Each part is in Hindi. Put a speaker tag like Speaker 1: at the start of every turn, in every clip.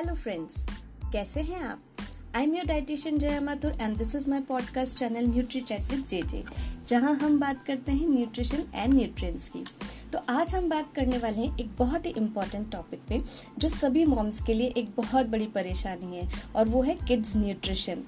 Speaker 1: हेलो फ्रेंड्स कैसे हैं आप? I am your dietitian Jaya Mathur and this is my podcast channel Nutri chat with J J जहाँ हम बात करते हैं न्यूट्रिशन एंड न्यूट्रिएंट्स की। तो आज हम बात करने वाले हैं एक बहुत ही इंपॉर्टेंट टॉपिक पे, जो सभी मॉम्स के लिए एक बहुत बड़ी परेशानी है, और वो है किड्स न्यूट्रिशन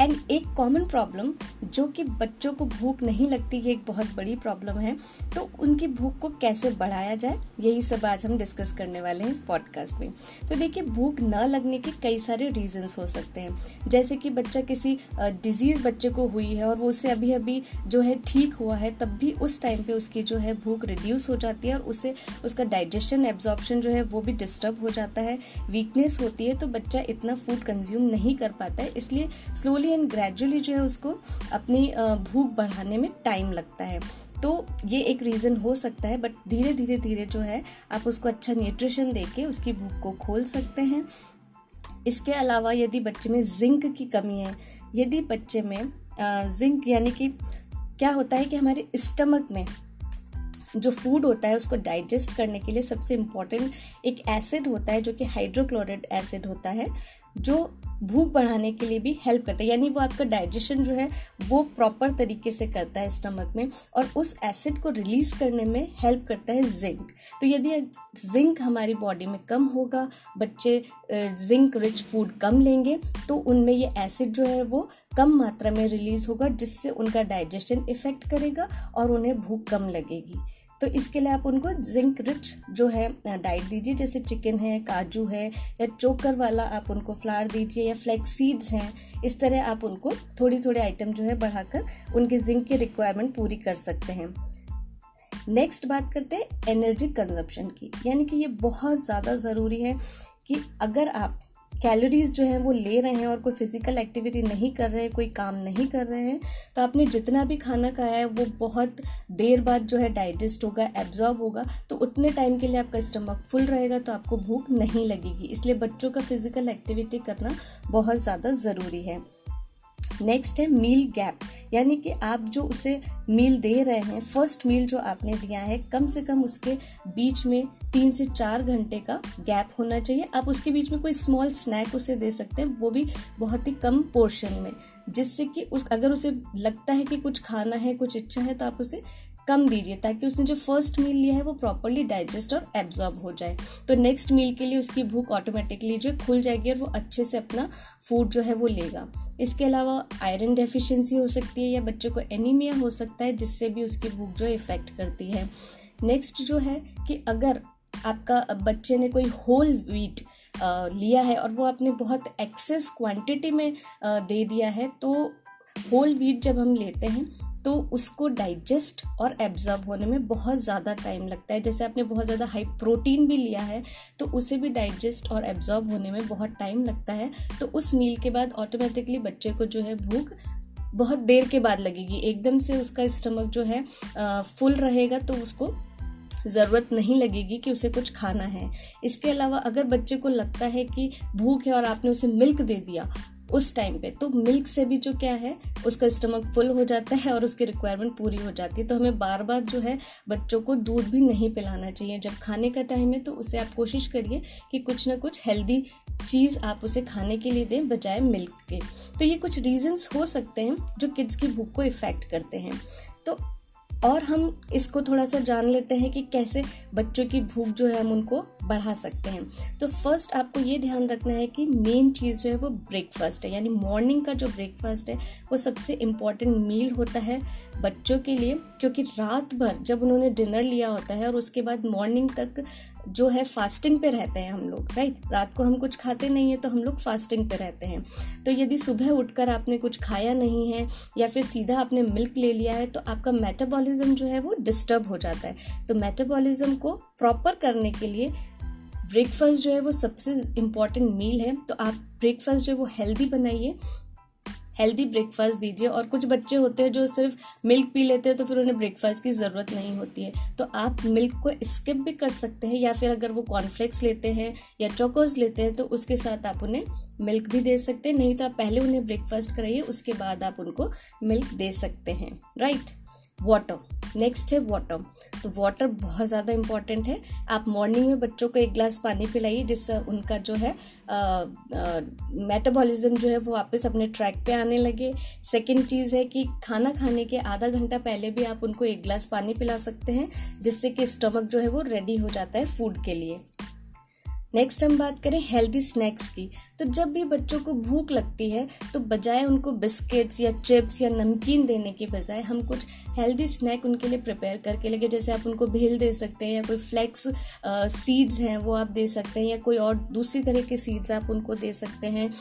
Speaker 1: एंड एक कॉमन प्रॉब्लम जो कि बच्चों को भूख नहीं लगती, ये एक बहुत बड़ी प्रॉब्लम है। तो उनकी भूख को कैसे बढ़ाया जाए, यही सब आज हम डिस्कस करने वाले हैं इस पॉडकास्ट में। तो देखिए, भूख न लगने के कई सारे रीजंस हो सकते हैं। जैसे कि बच्चा किसी डिज़ीज़ बच्चे को हुई है और वो उससे अभी अभी जो है ठीक हुआ है, तब भी उस टाइम पे उसकी जो है भूख रिड्यूस हो जाती है और उसे, उसका डाइजेशन एब्जॉर्प्शन जो है वो भी डिस्टर्ब हो जाता है। वीकनेस होती है तो बच्चा इतना फ़ूड कंज्यूम नहीं कर पाता है। इसलिए स्लोली स्लोली एंड ग्रेजुअली जो है उसको अपनी भूख बढ़ाने में टाइम लगता है। तो ये एक रीज़न हो सकता है बट धीरे धीरे धीरे जो है, आप उसको अच्छा न्यूट्रिशन दे के उसकी भूख को खोल सकते हैं। इसके अलावा यदि बच्चे में जिंक की कमी है, यदि बच्चे में जिंक यानी कि क्या होता है कि हमारे स्टमक में जो फ़ूड होता है उसको डाइजेस्ट करने के लिए सबसे इंपॉर्टेंट एक एसिड होता है जो कि हाइड्रोक्लोराइड एसिड होता है, जो भूख बढ़ाने के लिए भी हेल्प करता है। यानी वो आपका डाइजेशन जो है, वो प्रॉपर तरीके से करता है स्टमक में और उस एसिड को रिलीज़ करने में हेल्प करता है जिंक तो यदि जिंक हमारी बॉडी में कम होगा, बच्चे जिंक रिच फ़ूड कम लेंगे तो उनमें ये एसिड जो है वो कम मात्रा में रिलीज़ होगा, जिससे उनका डाइजेशन इफ़ेक्ट करेगा और उन्हें भूख कम लगेगी। तो इसके लिए आप उनको जिंक रिच जो है डाइट दीजिए, जैसे चिकन है, काजू है, या चोकर वाला आप उनको फ्लावर दीजिए, या फ्लैक्स सीड्स हैं, इस तरह आप उनको थोड़ी थोड़ी आइटम जो है बढ़ाकर उनके जिंक की रिक्वायरमेंट पूरी कर सकते हैं। नेक्स्ट बात करते हैं एनर्जी कंजप्शन की, यानी कि ये बहुत ज़्यादा ज़रूरी है कि अगर आप कैलोरीज जो हैं वो ले रहे हैं और कोई फ़िज़िकल एक्टिविटी नहीं कर रहे हैं कोई काम नहीं कर रहे हैं तो आपने जितना भी खाना खाया है, वो बहुत देर बाद जो है डाइजेस्ट होगा एब्जॉर्ब होगा तो उतने टाइम के लिए आपका स्टमक फुल रहेगा तो आपको भूख नहीं लगेगी। इसलिए बच्चों का फ़िज़िकल एक्टिविटी करना बहुत ज़्यादा ज़रूरी है। नेक्स्ट है मील गैप यानी कि आप जो उसे मील दे रहे हैं फ़र्स्ट मील जो आपने दिया है, कम से कम उसके बीच में तीन से चार घंटे का गैप होना चाहिए। आप उसके बीच में कोई स्मॉल स्नैक उसे दे सकते हैं, वो भी बहुत ही कम पोर्शन में। जिससे कि उस, अगर उसे लगता है कि कुछ खाना है, कुछ इच्छा है तो आप उसे कम दीजिए, ताकि उसने जो फ़र्स्ट मील लिया है वो प्रॉपरली डाइजेस्ट और एब्जॉर्ब हो जाए। तो नेक्स्ट मील के लिए उसकी भूख ऑटोमेटिकली जो खुल जाएगी और वो अच्छे से अपना फ़ूड जो है वो लेगा। इसके अलावा आयरन डेफिशिएंसी हो सकती है या बच्चे को एनीमिया हो सकता है, जिससे भी उसकी भूख जो इफ़ेक्ट करती है। नेक्स्ट जो है कि अगर आपका बच्चे ने कोई होल वीट लिया है और वो आपने बहुत एक्सेस क्वांटिटी में दे दिया है तो होल वीट जब हम लेते हैं तो उसको डाइजेस्ट और एब्जॉर्ब होने में बहुत ज़्यादा टाइम लगता है। जैसे आपने बहुत ज़्यादा हाई प्रोटीन भी लिया है तो उसे भी डाइजेस्ट और एब्जॉर्ब होने में बहुत टाइम लगता है। तो उस मील के बाद ऑटोमेटिकली बच्चे को जो है भूख बहुत देर के बाद लगेगी। एकदम से उसका स्टमक जो है फुल रहेगा तो उसको ज़रूरत नहीं लगेगी कि उसे कुछ खाना है। इसके अलावा अगर बच्चे को लगता है कि भूख है और आपने उसे मिल्क दे दिया उस टाइम पे। तो मिल्क से भी जो क्या है, उसका स्टमक फुल हो जाता है और उसकी रिक्वायरमेंट पूरी हो जाती है। तो हमें बार बार जो है, बच्चों को दूध भी नहीं पिलाना चाहिए। जब खाने का टाइम है तो उसे आप कोशिश करिए कि कुछ ना कुछ हेल्दी चीज़ आप उसे खाने के लिए दें बजाय मिल्क के। तो ये कुछ रीजंस हो सकते हैं, जो किड्स की भूख को इफ़ेक्ट करते हैं। तो और हम इसको थोड़ा सा जान लेते हैं कि कैसे बच्चों की भूख जो है हम उनको बढ़ा सकते हैं। तो फ़र्स्ट आपको ये ध्यान रखना है कि मेन चीज़ जो है वो ब्रेकफास्ट है, यानी मॉर्निंग का जो ब्रेकफास्ट है, वो सबसे इंपॉर्टेंट मील होता है बच्चों के लिए, क्योंकि रात भर जब उन्होंने डिनर लिया होता है और उसके बाद मॉर्निंग तक जो है फास्टिंग पे रहते हैं हम लोग राइट रात को हम कुछ खाते नहीं है तो हम लोग फास्टिंग पे रहते हैं। तो यदि सुबह उठकर आपने कुछ खाया नहीं है या फिर सीधा आपने मिल्क ले लिया है तो आपका मेटाबॉलिज्म जो है वो डिस्टर्ब हो जाता है। तो मेटाबॉलिज्म को प्रॉपर करने के लिए ब्रेकफास्ट जो है वो सबसे इंपॉर्टेंट मील है। तो आप ब्रेकफास्ट जो है वो हेल्दी बनाइए। हेल्दी ब्रेकफास्ट दीजिए। और कुछ बच्चे होते हैं जो सिर्फ़ मिल्क पी लेते हैं तो फिर उन्हें ब्रेकफास्ट की ज़रूरत नहीं होती है। तो आप मिल्क को स्किप भी कर सकते हैं, या फिर अगर वो कॉर्नफ्लेक्स लेते हैं, या चोकोस लेते हैं तो उसके साथ आप उन्हें मिल्क भी दे सकते हैं। नहीं तो आप पहले उन्हें ब्रेकफास्ट कराइए, उसके बाद आप उनको मिल्क दे सकते हैं। राइट वाटर नेक्स्ट है वाटर तो वाटर बहुत ज़्यादा इंपॉर्टेंट है। आप मॉर्निंग में बच्चों को एक ग्लास पानी पिलाइए, जिससे उनका जो है मेटाबॉलिज्म जो है वो वापस अपने ट्रैक पे आने लगे। सेकंड चीज़ है कि खाना खाने के आधा घंटा पहले भी आप उनको एक ग्लास पानी पिला सकते हैं, जिससे कि स्टमक जो है वो रेडी हो जाता है फ़ूड के लिए। नेक्स्ट हम बात करें हेल्दी स्नैक्स की। तो जब भी बच्चों को भूख लगती है तो बजाय उनको बिस्किट्स या चिप्स या नमकीन देने के बजाय हम कुछ हेल्दी स्नैक उनके लिए प्रिपेयर करके लगे जैसे आप उनको भेल दे सकते हैं या कोई फ्लैक्स सीड्स हैं वो आप दे सकते हैं या कोई और दूसरी तरह के सीड्स आप उनको दे सकते हैं।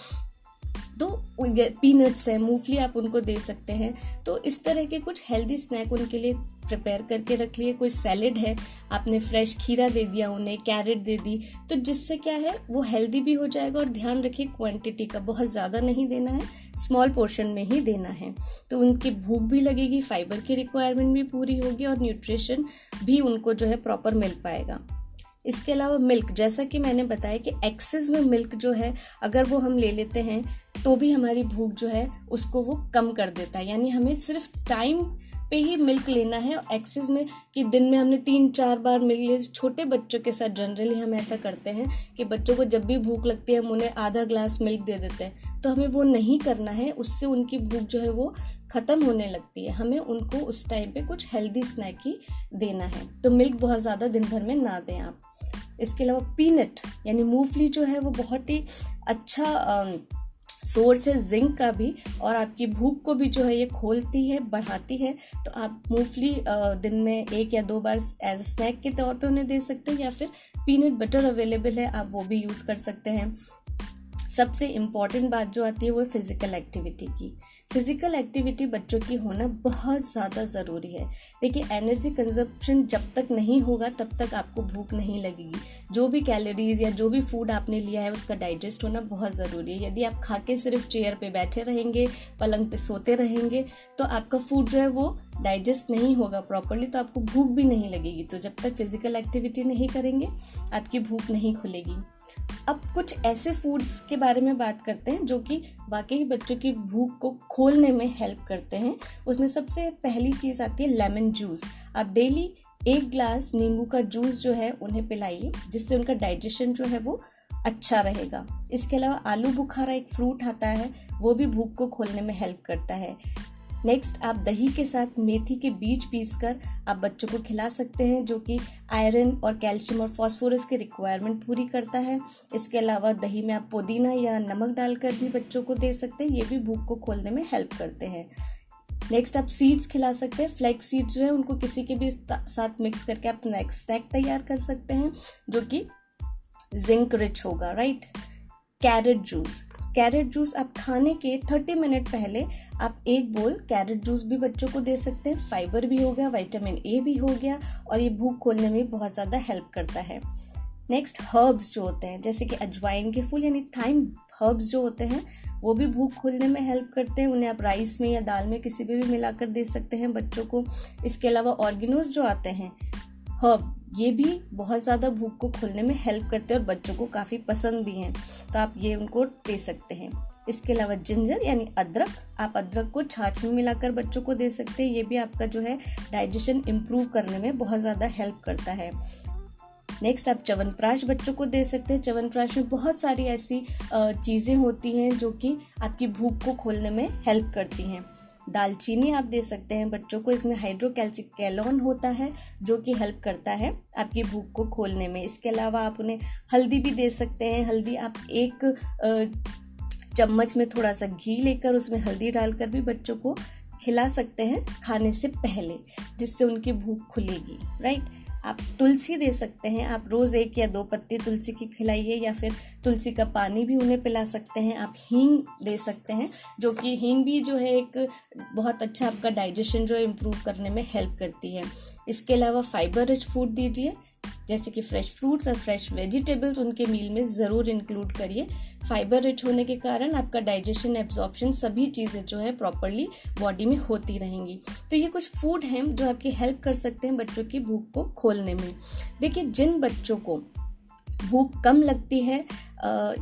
Speaker 1: तो पीनट्स हैं, मूंगफली आप उनको दे सकते हैं। तो इस तरह के कुछ हेल्दी स्नैक उनके लिए प्रिपेयर करके रख लिए। कोई सैलेड है, आपने फ्रेश खीरा दे दिया, उन्हें कैरेट दे दी तो जिससे क्या है, वो हेल्दी भी हो जाएगा और ध्यान रखिए क्वांटिटी का बहुत ज़्यादा नहीं देना है स्मॉल पोर्शन में ही देना है। तो उनकी भूख भी लगेगी फाइबर की रिक्वायरमेंट भी पूरी होगी और न्यूट्रिशन भी उनको जो है प्रॉपर मिल पाएगा। इसके अलावा मिल्क जैसा कि मैंने बताया कि एक्सेस में मिल्क जो है, अगर वो हम ले लेते हैं तो भी हमारी भूख जो है, उसको वो कम कर देता है। यानी हमें सिर्फ़ टाइम पे ही मिल्क लेना है एक्सेस में कि दिन में हमने तीन, चार बार मिल्क लिया छोटे बच्चों के साथ जनरली हम ऐसा करते हैं कि बच्चों को जब भी भूख लगती है, हम उन्हें आधा ग्लास मिल्क दे देते हैं। तो हमें वो नहीं करना है, उससे उनकी भूख जो है वो ख़त्म होने लगती है। हमें उनको उस टाइम पे कुछ हेल्दी स्नैक ही देना है। तो मिल्क बहुत ज़्यादा दिन भर में ना दें आप। इसके अलावा पीनट यानी मूंगफली जो है, वो बहुत ही अच्छा सोर्स है जिंक का भी और आपकी भूख को भी जो है ये खोलती है, बढ़ाती है। तो आप मूंगफली दिन में एक या दो बार एज स्नैक के तौर पे उन्हें दे सकते हैं या फिर पीनट बटर अवेलेबल है, आप वो भी यूज़ कर सकते हैं। सबसे इंपॉर्टेंट बात जो आती है वो फ़िज़िकल एक्टिविटी की। फ़िज़िकल एक्टिविटी बच्चों की होना बहुत ज़्यादा ज़रूरी है। देखिए एनर्जी कंजप्शन जब तक नहीं होगा, तब तक आपको भूख नहीं लगेगी। जो भी कैलोरीज या जो भी फ़ूड आपने लिया है, उसका डाइजेस्ट होना बहुत ज़रूरी है। यदि आप खा के सिर्फ़ चेयर पे बैठे रहेंगे, पलंग पे सोते रहेंगे तो आपका फ़ूड जो है वो डाइजेस्ट नहीं होगा प्रॉपरली तो आपको भूख भी नहीं लगेगी। तो जब तक फ़िज़िकल एक्टिविटी नहीं करेंगे, आपकी भूख नहीं खुलेगी। अब कुछ ऐसे फूड्स के बारे में बात करते हैं जो कि वाकई बच्चों की भूख को खोलने में हेल्प करते हैं। उसमें सबसे पहली चीज़ आती है लेमन जूस आप डेली एक ग्लास नींबू का जूस जो है उन्हें पिलाइए, जिससे उनका डाइजेशन जो है वो अच्छा रहेगा। इसके अलावा आलू बुखारा एक फ्रूट आता है, वो भी भूख को खोलने में हेल्प करता है। नेक्स्ट आप दही के साथ मेथी के बीज पीस कर आप बच्चों को खिला सकते हैं, जो कि आयरन और कैल्शियम और फॉस्फोरस की रिक्वायरमेंट पूरी करता है। इसके अलावा दही में आप पुदीना या नमक डालकर भी बच्चों को दे सकते हैं, ये भी भूख को खोलने में हेल्प करते हैं। नेक्स्ट आप सीड्स खिला सकते हैं फ्लैक्स सीड्स जो है, उनको किसी के भी साथ मिक्स करके आप नेक्स्ट स्नैक तैयार कर सकते हैं, जो कि जिंक रिच होगा right carrot juice. Carrot juice आप खाने के 30 मिनट पहले आप एक बोल कैरेट जूस भी बच्चों को दे सकते हैं। फाइबर भी हो गया विटामिन ए भी हो गया और ये भूख खोलने में बहुत ज़्यादा हेल्प करता है। नेक्स्ट हर्ब्स जो होते हैं जैसे कि अजवाइन के फूल यानी थाइम हर्ब्स जो होते हैं वो भी भूख खोलने में हेल्प करते हैं। उन्हें आप राइस में या दाल में किसी भी, भी मिलाकर दे सकते हैं बच्चों को। इसके अलावा ऑर्गेनोज जो आते हैं हर्ब ये भी बहुत ज़्यादा भूख को खोलने में हेल्प करते हैं और बच्चों को काफ़ी पसंद भी हैं। तो आप ये उनको दे सकते हैं। इसके अलावा जिंजर यानी अदरक, आप अदरक को छाछ में मिलाकर बच्चों को दे सकते हैं। ये भी आपका जो है डाइजेशन इम्प्रूव करने में बहुत ज़्यादा हेल्प करता है। नेक्स्ट आप च्यवनप्राश बच्चों को दे सकते हैं। च्यवनप्राश में बहुत सारी ऐसी चीज़ें होती हैं जो कि आपकी भूख को खोलने में हेल्प करती हैं। दालचीनी आप दे सकते हैं। बच्चों को इसमें हाइड्रोकैल्सिक कैलोन होता है, जो कि हेल्प करता है आपकी भूख को खोलने में। इसके अलावा आप उन्हें हल्दी भी दे सकते हैं। हल्दी आप एक चम्मच में थोड़ा सा घी लेकर उसमें हल्दी डालकर भी बच्चों को खिला सकते हैं खाने से पहले, जिससे उनकी भूख खुलेगी राइट आप तुलसी दे सकते हैं। आप रोज़ एक या दो पत्ती तुलसी की खिलाइए या फिर तुलसी का पानी भी उन्हें पिला सकते हैं। आप हींग दे सकते हैं, जो कि हींग भी जो है एक बहुत अच्छा आपका डाइजेशन जो है इम्प्रूव करने में हेल्प करती है। इसके अलावा फाइबर रिच फ़ूड दीजिए जैसे कि फ्रेश फ्रूट्स और फ्रेश वेजिटेबल्स उनके मील में ज़रूर इंक्लूड करिए। फाइबर रिच होने के कारण आपका डाइजेशन एब्जॉर्प्शन सभी चीज़ें जो है प्रॉपरली बॉडी में होती रहेंगी। तो ये कुछ फ़ूड हैं जो आपकी हेल्प कर सकते हैं बच्चों की भूख को खोलने में। देखिए, जिन बच्चों को भूख कम लगती है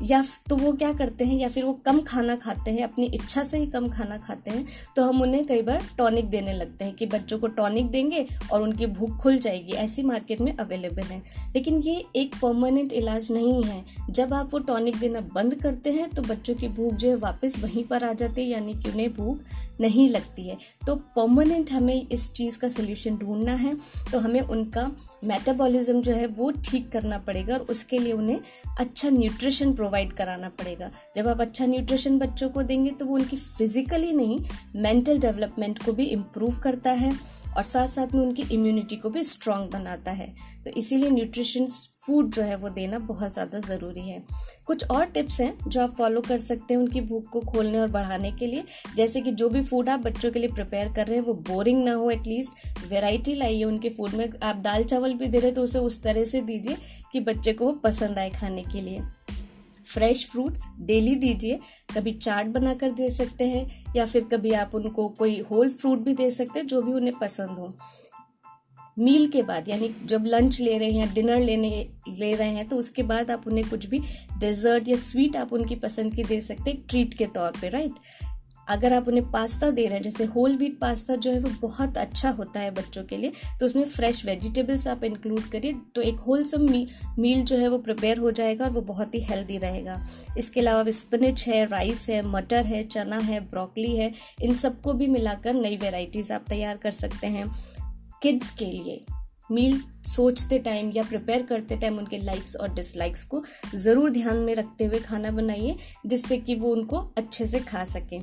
Speaker 1: या तो वो क्या करते हैं, या फिर वो कम खाना खाते हैं, अपनी इच्छा से ही कम खाना खाते हैं तो हम उन्हें कई बार टॉनिक देने लगते हैं कि बच्चों को टॉनिक देंगे और उनकी भूख खुल जाएगी, ऐसी मार्केट में अवेलेबल है। लेकिन ये एक परमानेंट इलाज नहीं है। जब आप वो टॉनिक देना बंद करते हैं तो बच्चों की भूख जो है वापस वहीं पर आ जाती है, यानी कि उन्हें भूख नहीं लगती है। तो परमानेंट हमें इस चीज़ का सोल्यूशन ढूंढना है तो हमें उनका मेटाबॉलिज्म जो है वो ठीक करना पड़ेगा और उसके लिए उन्हें अच्छा न्यूट्रिशन प्रोवाइड कराना पड़ेगा। जब आप अच्छा न्यूट्रिशन बच्चों को देंगे तो वो उनकी फिजिकली नहीं मेंटल डेवलपमेंट को भी इम्प्रूव करता है और साथ साथ में उनकी इम्यूनिटी को भी स्ट्रांग बनाता है। तो इसीलिए न्यूट्रिशन फ़ूड जो है वो देना बहुत ज़्यादा ज़रूरी है। कुछ और टिप्स हैं जो आप फॉलो कर सकते हैं उनकी भूख को खोलने और बढ़ाने के लिए। जैसे कि जो भी फ़ूड आप बच्चों के लिए प्रिपेयर कर रहे हैं, वो बोरिंग ना हो एटलीस्ट वेराइटी लाइए उनके फ़ूड में। आप दाल चावल भी दे रहे तो उसे उस तरह से दीजिए कि बच्चे को वो पसंद आए खाने के लिए। फ्रेश फ्रूट्स डेली दीजिए। कभी चाट बनाकर दे सकते हैं, या फिर कभी आप उनको कोई होल फ्रूट भी दे सकते हैं, जो भी उन्हें पसंद हो। मील के बाद, यानी जब लंच ले रहे हैं डिनर लेने, ले रहे हैं तो उसके बाद आप उन्हें कुछ भी डेजर्ट या स्वीट आप उनकी पसंद की दे सकते हैं ट्रीट के तौर पे राइट अगर आप उन्हें पास्ता दे रहे हैं, जैसे होल व्हीट पास्ता जो है, वो बहुत अच्छा होता है बच्चों के लिए तो उसमें फ्रेश वेजिटेबल्स आप इंक्लूड करिए तो एक होलसम मील जो है वो प्रिपेयर हो जाएगा और वो बहुत ही हेल्दी रहेगा। इसके अलावा स्पिनिच है राइस है, मटर है, चना है ब्रोकली है, इन सबको भी मिलाकर नई वेराइटीज़ आप तैयार कर सकते हैं। किड्स के लिए मील सोचते टाइम या प्रिपेयर करते टाइम उनके लाइक्स और डिसलाइक्स को ज़रूर ध्यान में रखते हुए खाना बनाइए, जिससे कि वो उनको अच्छे से खा सकें।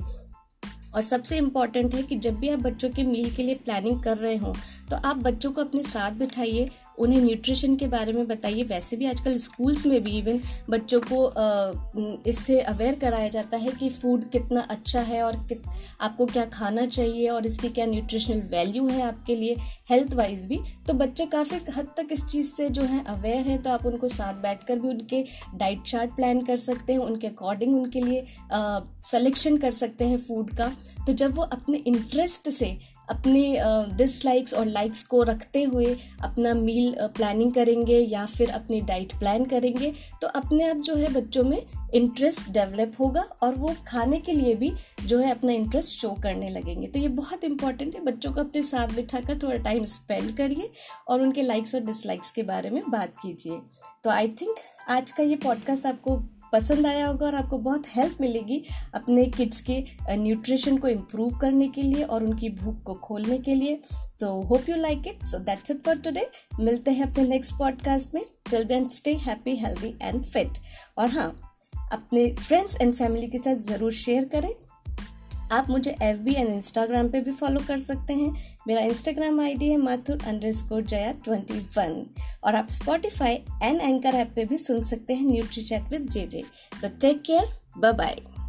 Speaker 1: और सबसे इंपॉर्टेंट है कि जब भी आप बच्चों के मील के लिए प्लानिंग कर रहे हों तो आप बच्चों को अपने साथ बिठाइए उन्हें न्यूट्रिशन के बारे में बताइए। वैसे भी आजकल स्कूल्स में भी इवन बच्चों को इससे अवेयर कराया जाता है कि फ़ूड कितना अच्छा है और कित, आपको क्या खाना चाहिए और इसकी क्या न्यूट्रिशनल वैल्यू है आपके लिए हेल्थ वाइज भी। तो बच्चे काफ़ी हद तक इस चीज़ से जो है अवेयर हैं तो आप उनको साथ बैठ भी उनके डाइट चार्ट प्लान कर सकते हैं, उनके अकॉर्डिंग उनके लिए सलेक्शन कर सकते हैं फ़ूड का। तो जब वो अपने इंटरेस्ट से अपने डिसलाइक्स और लाइक्स को रखते हुए अपना मील प्लानिंग करेंगे या फिर अपनी डाइट प्लान करेंगे तो अपने आप जो है बच्चों में इंटरेस्ट डेवलप होगा और वो खाने के लिए भी जो है अपना इंटरेस्ट शो करने लगेंगे। तो ये बहुत इंपॉर्टेंट है, बच्चों को अपने साथ बिठा कर थोड़ा टाइम स्पेंड करिए और उनके लाइक्स और डिसलाइक्स के बारे में बात कीजिए। तो आई थिंक आज का ये पॉडकास्ट आपको पसंद आया होगा और आपको बहुत हेल्प मिलेगी अपने किड्स के न्यूट्रिशन को इम्प्रूव करने के लिए और उनकी भूख को खोलने के लिए। So hope you like it so that's it for today मिलते हैं अपने नेक्स्ट पॉडकास्ट में। Till then stay happy healthy and fit और हाँ अपने फ्रेंड्स एंड फैमिली के साथ ज़रूर शेयर करें। आप मुझे एफ़ बी एंड इंस्टाग्राम पे भी फॉलो कर सकते हैं। मेरा इंस्टाग्राम आईडी है Mathur underscore Jaya twenty one और आप स्पॉटिफाई एंड एंकर ऐप पे भी सुन सकते हैं Nutri chat with J J so take care bye bye